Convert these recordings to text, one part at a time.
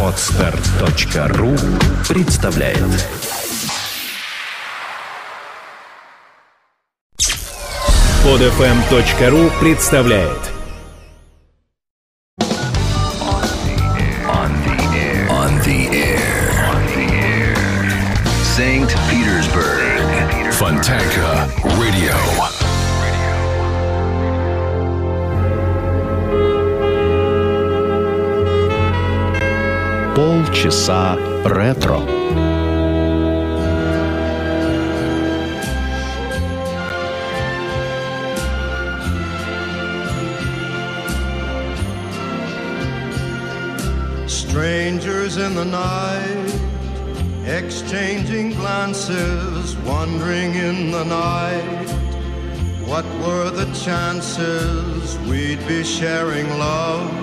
Отстар.ру представляет. Подфм.ру представляет Полчаса ретро. Strangers in the night, exchanging glances, wandering in the night. What were the chances we'd be sharing love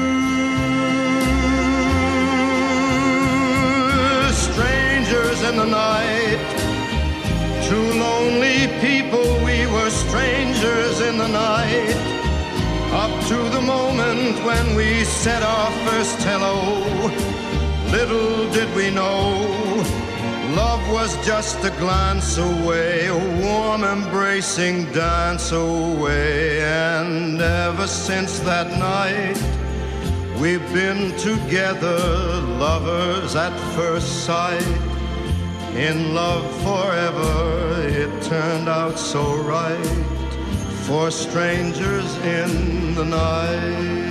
In the night, two lonely people, we were strangers in the night. Up to the moment when we said our first hello, little did we know love was just a glance away, a warm embracing dance away. And ever since that night, we've been together, lovers at first sight. In love forever, it turned out so right for strangers in the night.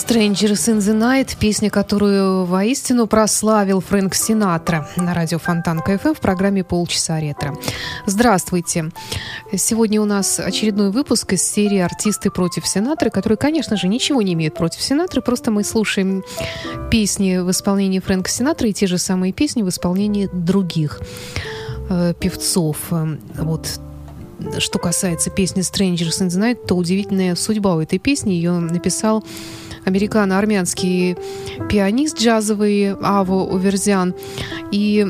Strangers in the Night, песня, которую воистину прославил Фрэнк Синатра на радио Фонтан КФМ в программе «Полчаса ретро». Здравствуйте! Сегодня у нас очередной выпуск из серии «Артисты против Синатры», которые, конечно же, ничего не имеют против Синатры, просто мы слушаем песни в исполнении Фрэнка Синатры и те же самые песни в исполнении других э, певцов. Вот что касается песни Strangers in the Night, то удивительная судьба у этой песни. Ее написал американо-армянский пианист джазовый Аво Уверзян. И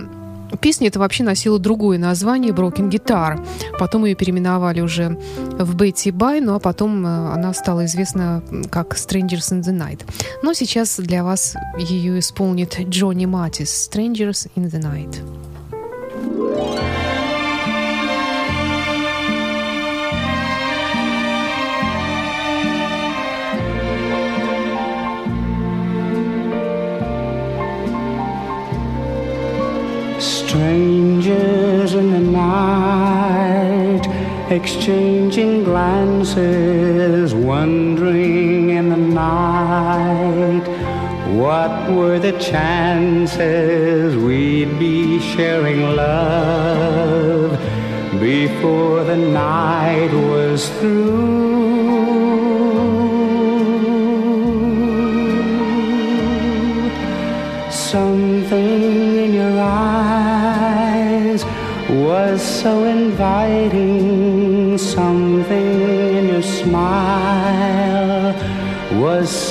Песня эта вообще носила другое название «Broken Guitar». Потом ее переименовали уже в «Betty Бай», ну а потом она стала известна как «Strangers in the Night». Но сейчас для вас ее исполнит Джонни Матис «Strangers in the Night». Strangers in the night, exchanging glances, wondering in the night. What were the chances we'd be sharing love before the night was through?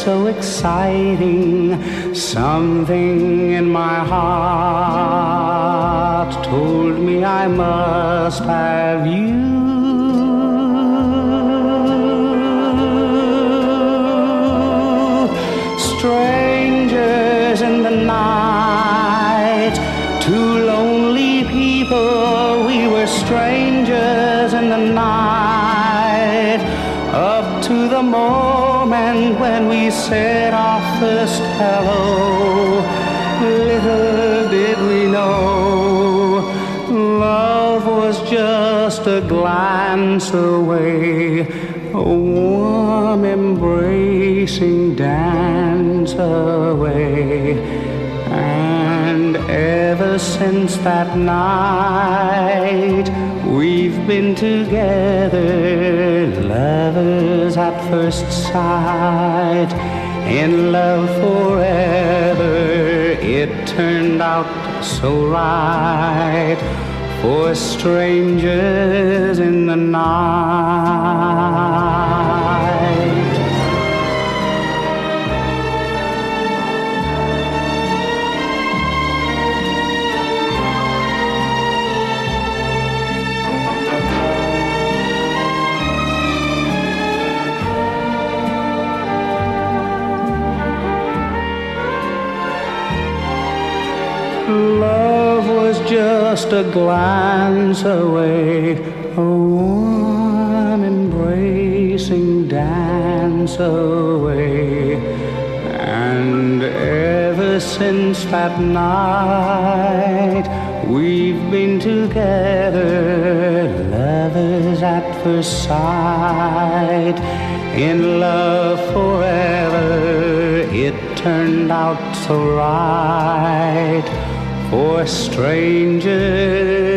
So exciting. Something in my heart told me I must have you. We said our first hello. Little did we know love was just a glance away, a warm embracing dance away. Ever since that night, we've been together, lovers at first sight, in love forever. It turned out so right for strangers in the night. Love was just a glance away, a warm embracing dance away. And ever since that night, we've been together, lovers at first sight, in love forever. It turned out so right for strangers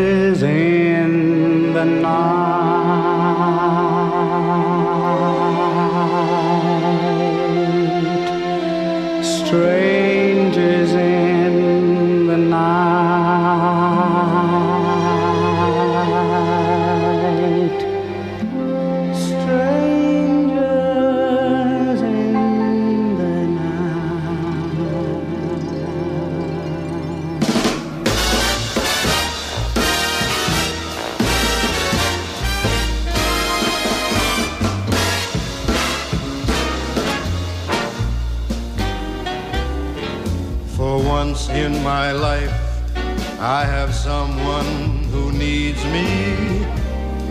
someone who needs me,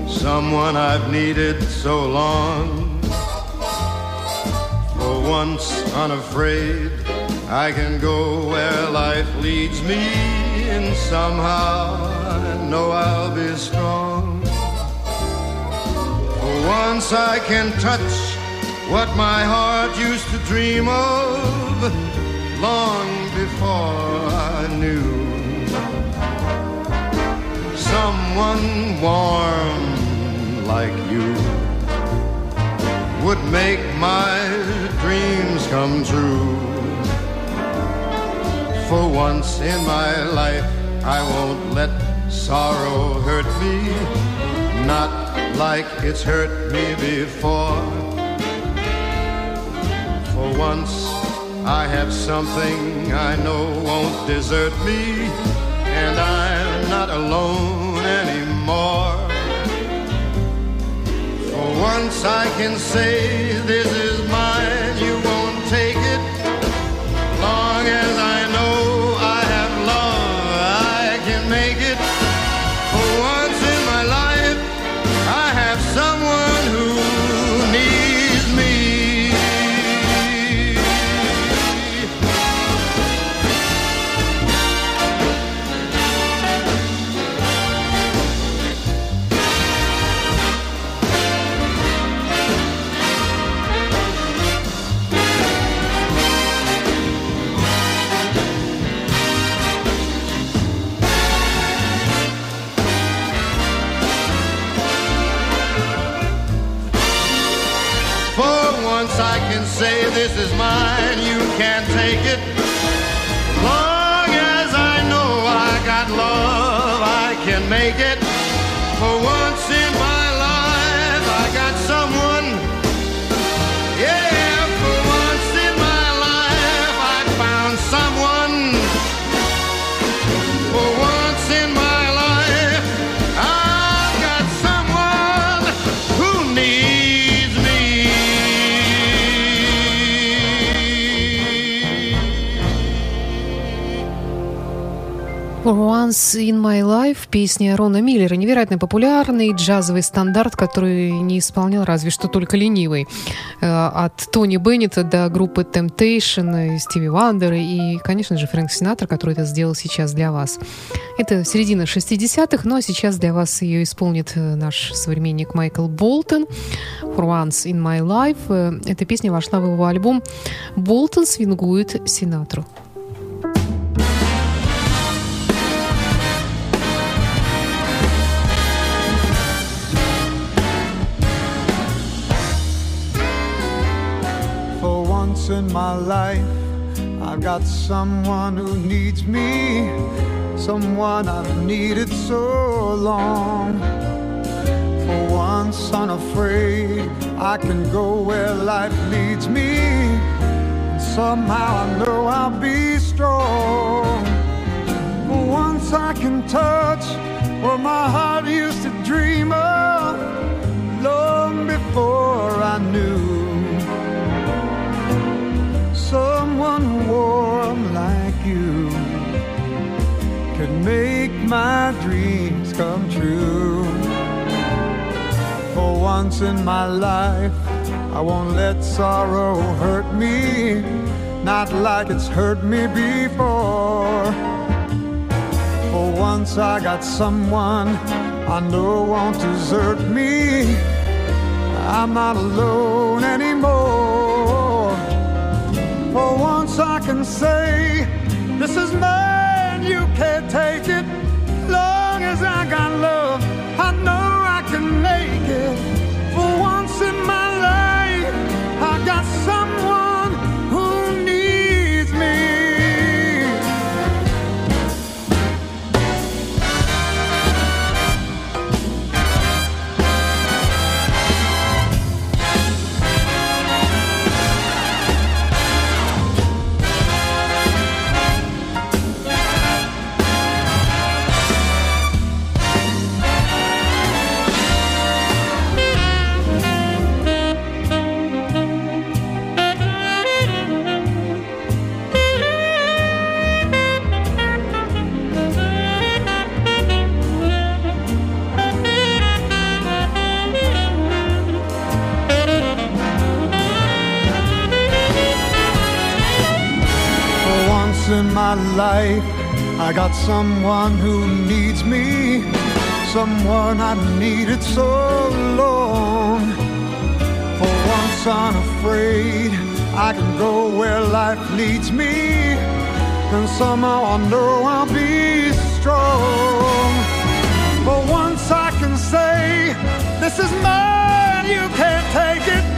someone I've needed so long. For once unafraid, I can go where life leads me, and somehow I know I'll be strong. For once I can touch what my heart used to dream of long before I knew someone warm like you would make my dreams come true. For once in my life, I won't let sorrow hurt me, not like it's hurt me before. For once, I have something I know won't desert me, and I'm not alone For once, I can say this is mine, you won't take Песня Рона Миллера, невероятно популярный джазовый стандарт, который не исполнял разве что только ленивый. Э, от Тони Беннета до группы Temptation, Стиви Вандера и, конечно же, Фрэнк Синатор, который это сделал сейчас для вас. Это середина 60-х, но сейчас для вас ее исполнит э, наш современник Майкл Болтон. For Once in My Life. Э, эта песня вошла в его альбом «Болтон свингует Синатру». In my life. I've got someone who needs me, someone I've needed so long. For once, unafraid, I can go where life leads me. And somehow I know I'll be strong. For once, I can touch what my heart used to dream of long before I knew someone warm like you could make my dreams come true. For once in my life, I won't let sorrow hurt me, not like it's hurt me before. For once, I got someone I know won't desert me. I'm not alone anymore. For once I can say, this is mine, you can't take it. Got someone who needs me, someone I needed so long. For once, unafraid, I can go where life leads me, and somehow I know I'll be strong. For once, I can say, This is mine, you can't take it.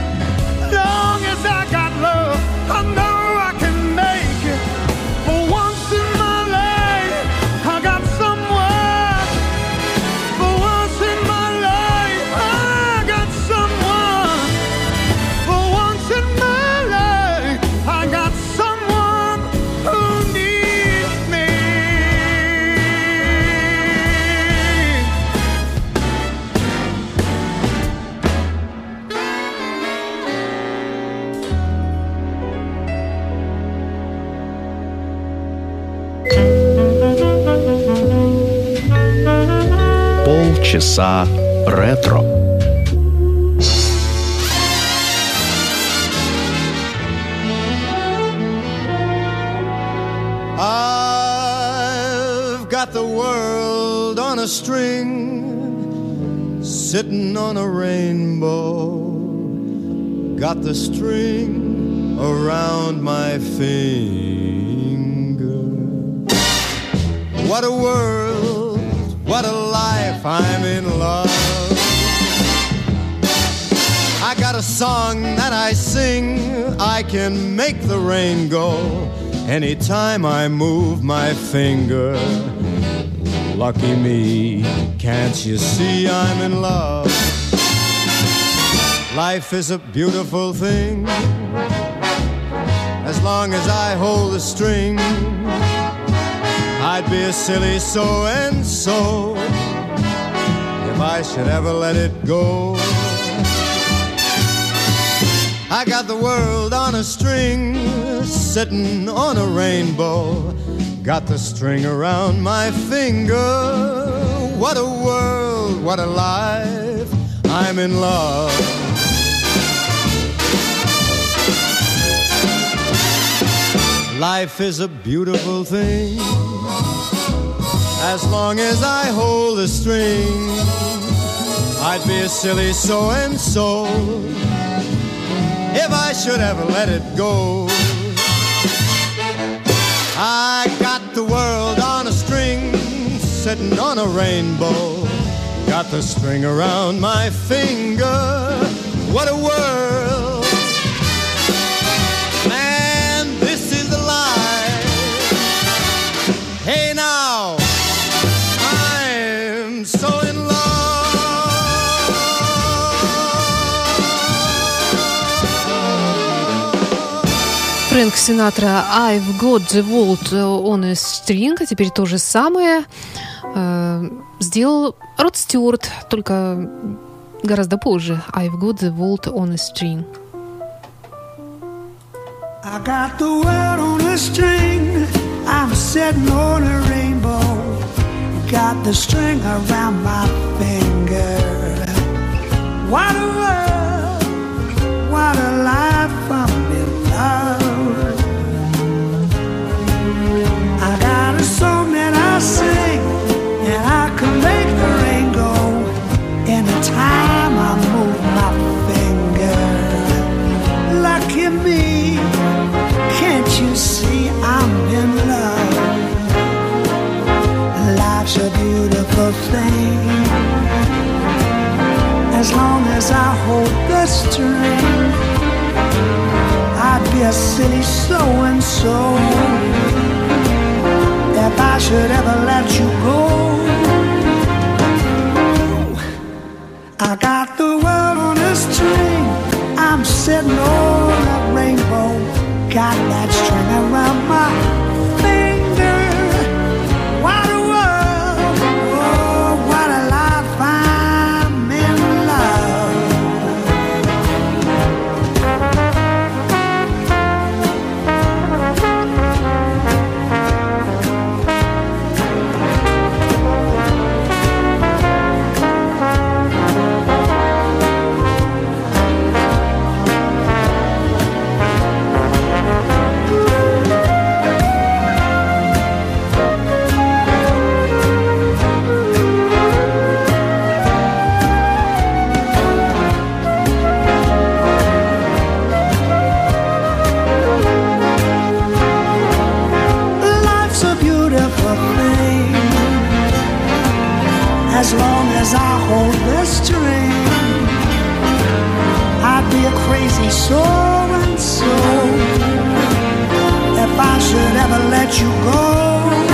Полчаса ретро. I've got the world on a string, sitting on a rainbow. Got the string around my finger. What a world, What a life, I'm in love. I got a song that I sing, I can make the rain go anytime I move my finger. Lucky me, can't you see I'm in love? Life is a beautiful thing as long as I hold the string. I'd be a silly so and so if I should ever let it go. I got the world on a string, sitting on a rainbow. got the string around my finger. What a world, what a life, I'm in love. Life is a beautiful thing as long as I hold the string. I'd be a silly so and so if I should ever let it go. I got the world on a string, sitting on a rainbow. Got the string around my finger. What a world! Man, this is a life. Hey now, Фрэнк Синатра «I've got the world on a string», а теперь то же самое э, сделал Род Стюарт, только гораздо позже. «I've got the world on a string». I got the world on a string. I'm sitting on a rainbow. Got the string around my finger. What a world, what a life I'm As long as I hold the string, I'd be a silly so and so if I should ever let you go. I got the world on a string. I'm sitting on a rainbow. Got that string around my as long as I hold the string. I'd be a crazy so and so if I should ever let you go.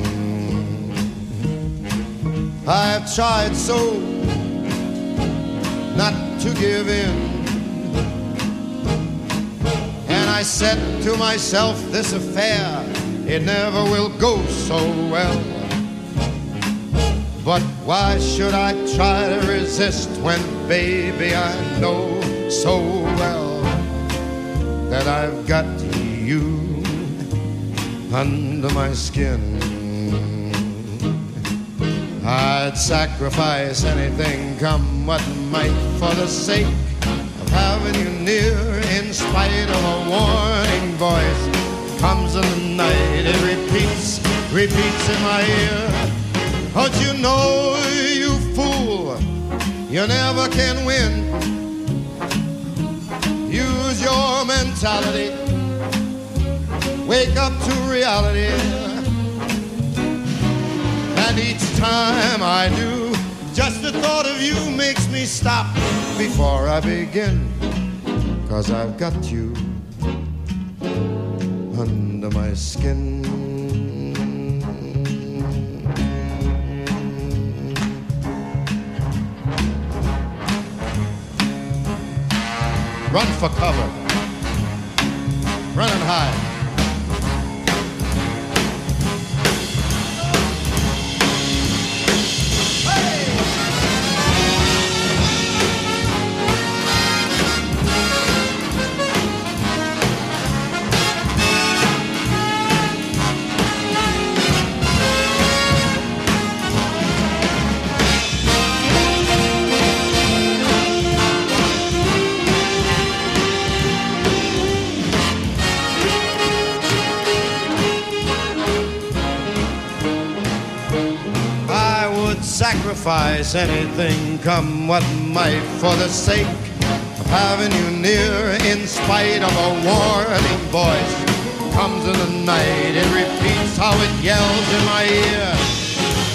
I've tried so not to give in. And I said to myself, this affair, it never will go so well. But why should I try to resist when, baby, I know so well that I've got you under my skin. I'd sacrifice anything, come what might, for the sake of having you near. In spite of a warning voice, comes in the night, it repeats, repeats in my ear. Don't you know, you fool, you never can win. Use your mentality, wake up to reality. And each time I do, just the thought of you makes me stop before I begin. Cause I've got you under my skin. Run for cover. Run and hide. Sacrifice anything, come what might, for the sake of having you near. In spite of a warning voice, comes in the night, it repeats how it yells in my ear.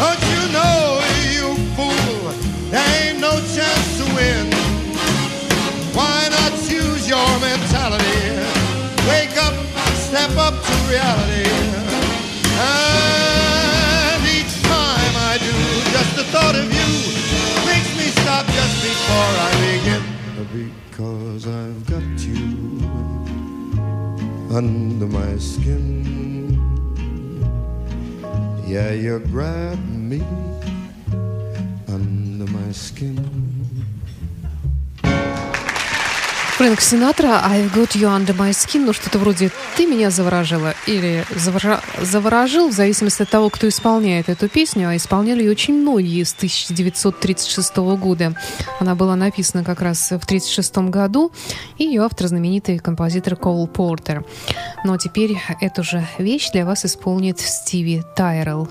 Don't you know, you fool, there ain't no chance to win. Why not use your mentality? Wake up, step up to reality. Thought of you makes me stop just before I begin. Because I've got you under my skin. Yeah, you grab me under my skin. Фрэнк Синатра «I've got you under my skin», ну что-то вроде «ты меня заворожила» или «завора- «заворожил», в зависимости от того, кто исполняет эту песню, а исполняли ее очень многие с 1936 года. Она была написана как раз в 1936 году, и ее автор знаменитый композитор Коул Портер. Но теперь эту же вещь для вас исполнит Стиви Тайрелл.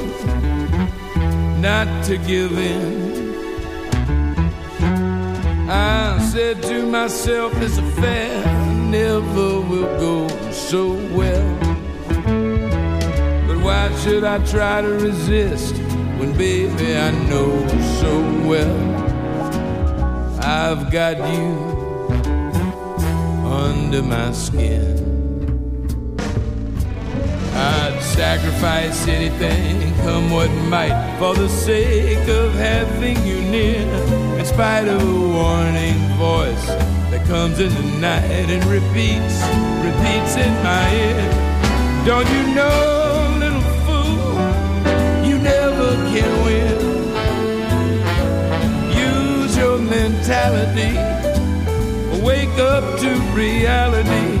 not to give in. I said to myself, this affair never will go so well. But why should I try to resist when, baby, I know so well I've got you under my skin? Sacrifice anything, come what might, for the sake of having you near. In spite of a warning voice that comes in the night and repeats, repeats in my ear. Don't you know, little fool, you never can win. Use your mentality, wake up to reality.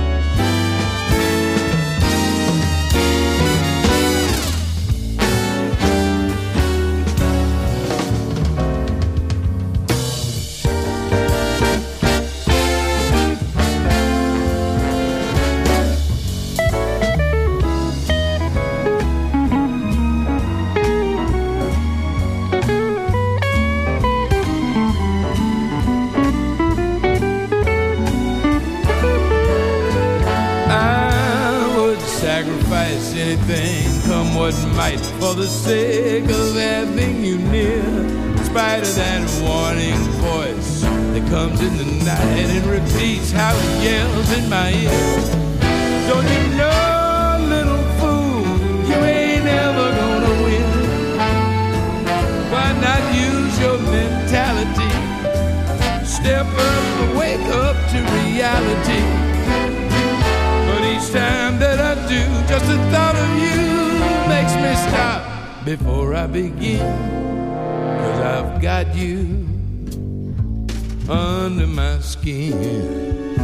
Under my skin.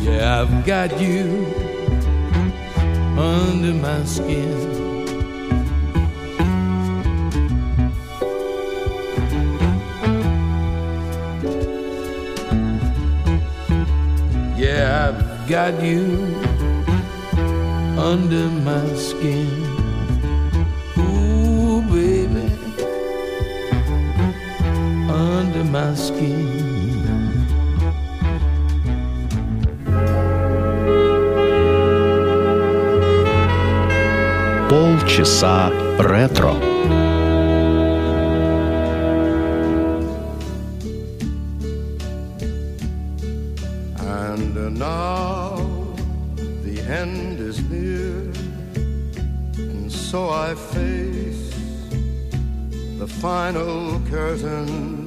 Yeah, I've got you under my skin. Yeah, I've got you under my skin. my skin. Полчаса ретро. And uh, now the end is near, and so I face the final curtain.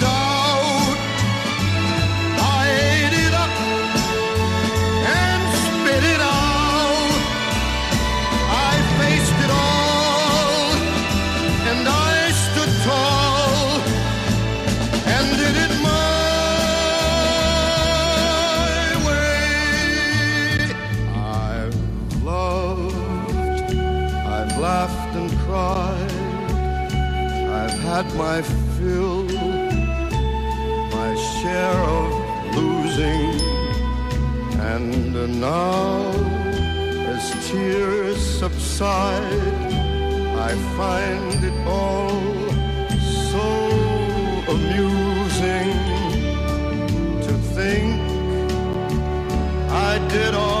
I've my fill, my share of losing, and now as tears subside, I find it all so amusing to think I did all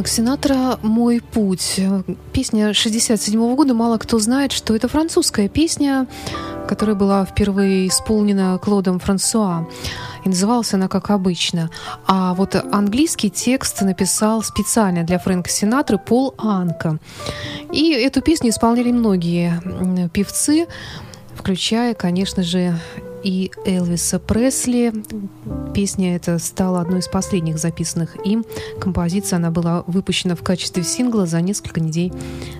Фрэнк Синатра «Мой путь». Песня 67 года. Мало кто знает, что это французская песня, которая была впервые исполнена Клодом Франсуа. И называлась она как обычно. А вот английский текст написал специально для Фрэнка Синатры Пол Анка. И эту песню исполняли многие певцы, включая, конечно же, и Элвиса Пресли. Песня эта стала одной из последних записанных им. Композиция она была выпущена в качестве сингла за несколько недель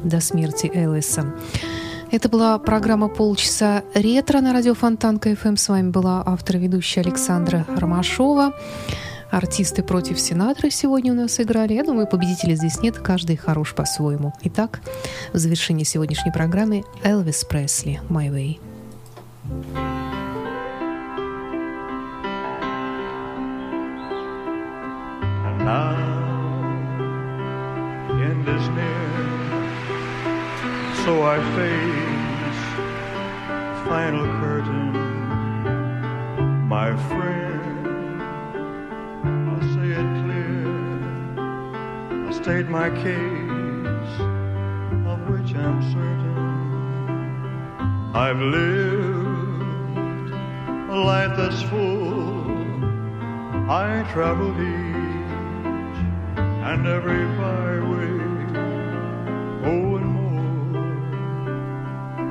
до смерти Элвиса. Это была программа «Полчаса ретро» на радио Фонтан КФМ. С вами была автор и ведущая Александра Ромашова. Артисты против Синатры сегодня у нас играли. Я думаю, победителей здесь нет, каждый хорош по-своему. Итак, в завершении сегодняшней программы Элвис Пресли «My Way». So I face the final curtain. My friend, I'll say it clear, I'll state my case, of which I'm certain. I've lived a life that's full. I traveled each and every byway,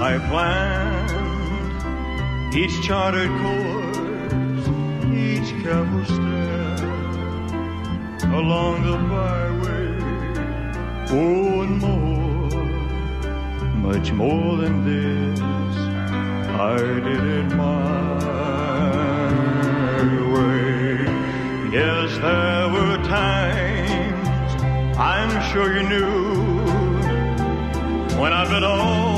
I planned each charted course, each careful step along the byway. Oh, and more, much more than this. I did it my way. Yes, there were times I'm sure you knew when I'd been all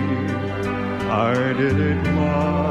I did it my